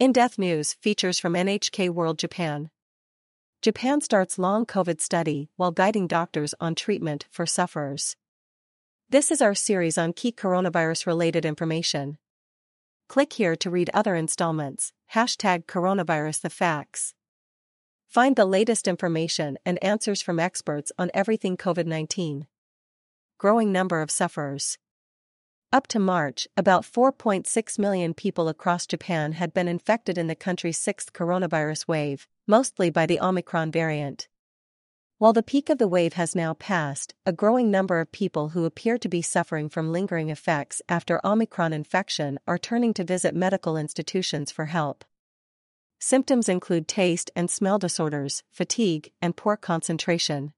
In Depth News features from NHK World Japan. Japan starts long COVID study while guiding doctors on treatment for sufferers. This is our series on key coronavirus related information. Click here to read other installments. Hashtag coronavirus the facts. Find the latest information and answers from experts on everything COVID 19. Growing number of sufferers. Up to March, about 4.6 million people across Japan had been infected in the country's sixth coronavirus wave, mostly by the Omicron variant. While the peak of the wave has now passed, a growing number of people who appear to be suffering from lingering effects after Omicron infection are turning to visit medical institutions for help. Symptoms include taste and smell disorders, fatigue, and poor concentration.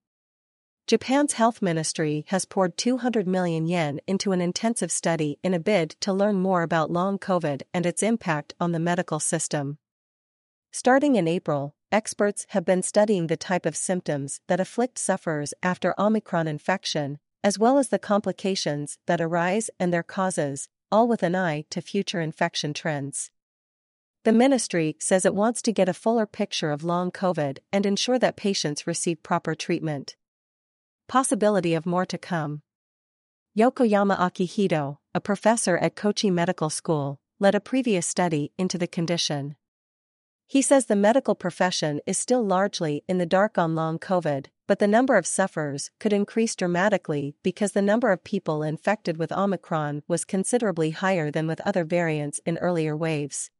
Japan's health ministry has poured 200 million yen into an intensive study in a bid to learn more about long COVID and its impact on the medical system. Starting in April, experts have been studying the type of symptoms that afflict sufferers after Omicron infection, as well as the complications that arise and their causes, all with an eye to future infection trends. The ministry says it wants to get a fuller picture of long COVID and ensure that patients receive proper treatment. Possibility of more to come. Yokoyama Akihito, a professor at Kochi Medical School, led a previous study into the condition. He says the medical profession is still largely in the dark on long COVID, but the number of sufferers could increase dramatically because the number of people infected with Omicron was considerably higher than with other variants in earlier waves.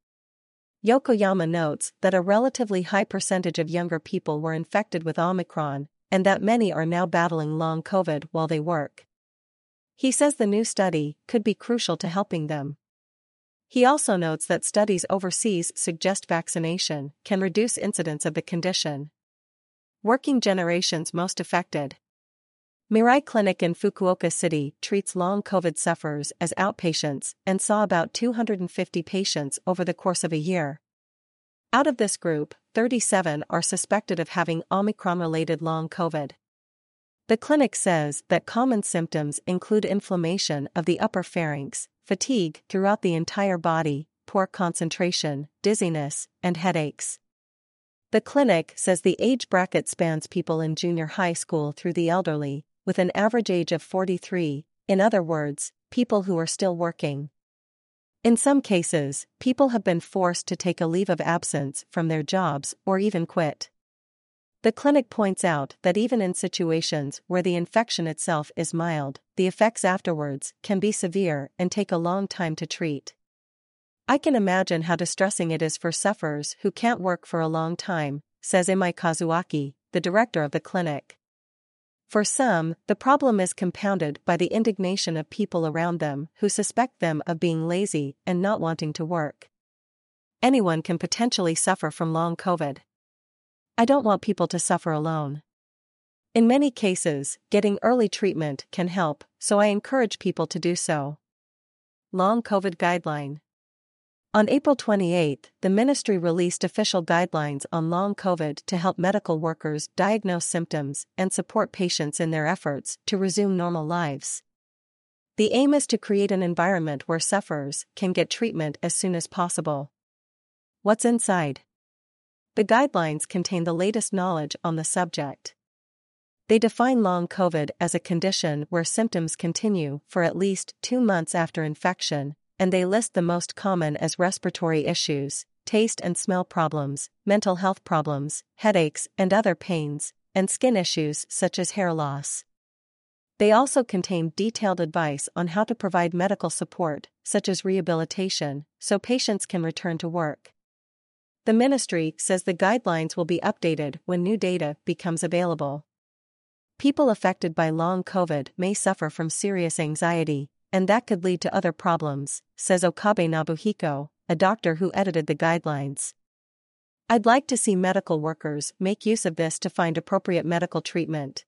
Yokoyama notes that a relatively high percentage of younger people were infected with Omicron, and that many are now battling long COVID while they work. He says the new study could be crucial to helping them. He also notes that studies overseas suggest vaccination can reduce incidence of the condition. Working generations most affected. Mirai Clinic in Fukuoka City treats long COVID sufferers as outpatients and saw about 250 patients over the course of a year. Out of this group, 37 are suspected of having Omicron related long COVID. The clinic says that common symptoms include inflammation of the upper pharynx, fatigue throughout the entire body, poor concentration, dizziness, and headaches. The clinic says the age bracket spans people in junior high school through the elderly, with an average age of 43, in other words, people who are still working. In some cases, people have been forced to take a leave of absence from their jobs or even quit. The clinic points out that even in situations where the infection itself is mild, the effects afterwards can be severe and take a long time to treat. I can imagine how distressing it is for sufferers who can't work for a long time, says Imai Kazuaki, the director of the clinic. For some, the problem is compounded by the indignation of people around them who suspect them of being lazy and not wanting to work. Anyone can potentially suffer from long COVID. I don't want people to suffer alone. In many cases, getting early treatment can help, so I encourage people to do so. Long COVID Guideline on April 28, the ministry released official guidelines on long COVID to help medical workers diagnose symptoms and support patients in their efforts to resume normal lives. The aim is to create an environment where sufferers can get treatment as soon as possible. What's inside? The guidelines contain the latest knowledge on the subject. They define long COVID as a condition where symptoms continue for at least two months after infection and they list the most common as respiratory issues, taste and smell problems, mental health problems, headaches and other pains, and skin issues such as hair loss. They also contain detailed advice on how to provide medical support, such as rehabilitation, so patients can return to work. The ministry says the guidelines will be updated when new data becomes available. People affected by long COVID may suffer from serious anxiety, and that could lead to other problems, says Okabe Nobuhiko, a doctor who edited the guidelines. I'd like to see medical workers make use of this to find appropriate medical treatment.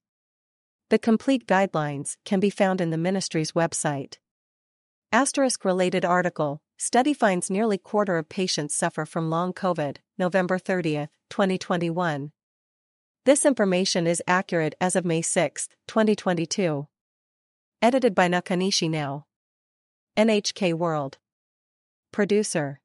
The complete guidelines can be found in the ministry's website. Asterisk related article Study finds nearly quarter of patients suffer from long COVID, November 30, 2021. This information is accurate as of May 6, 2022. Edited by Nakanishi Now. NHK World. Producer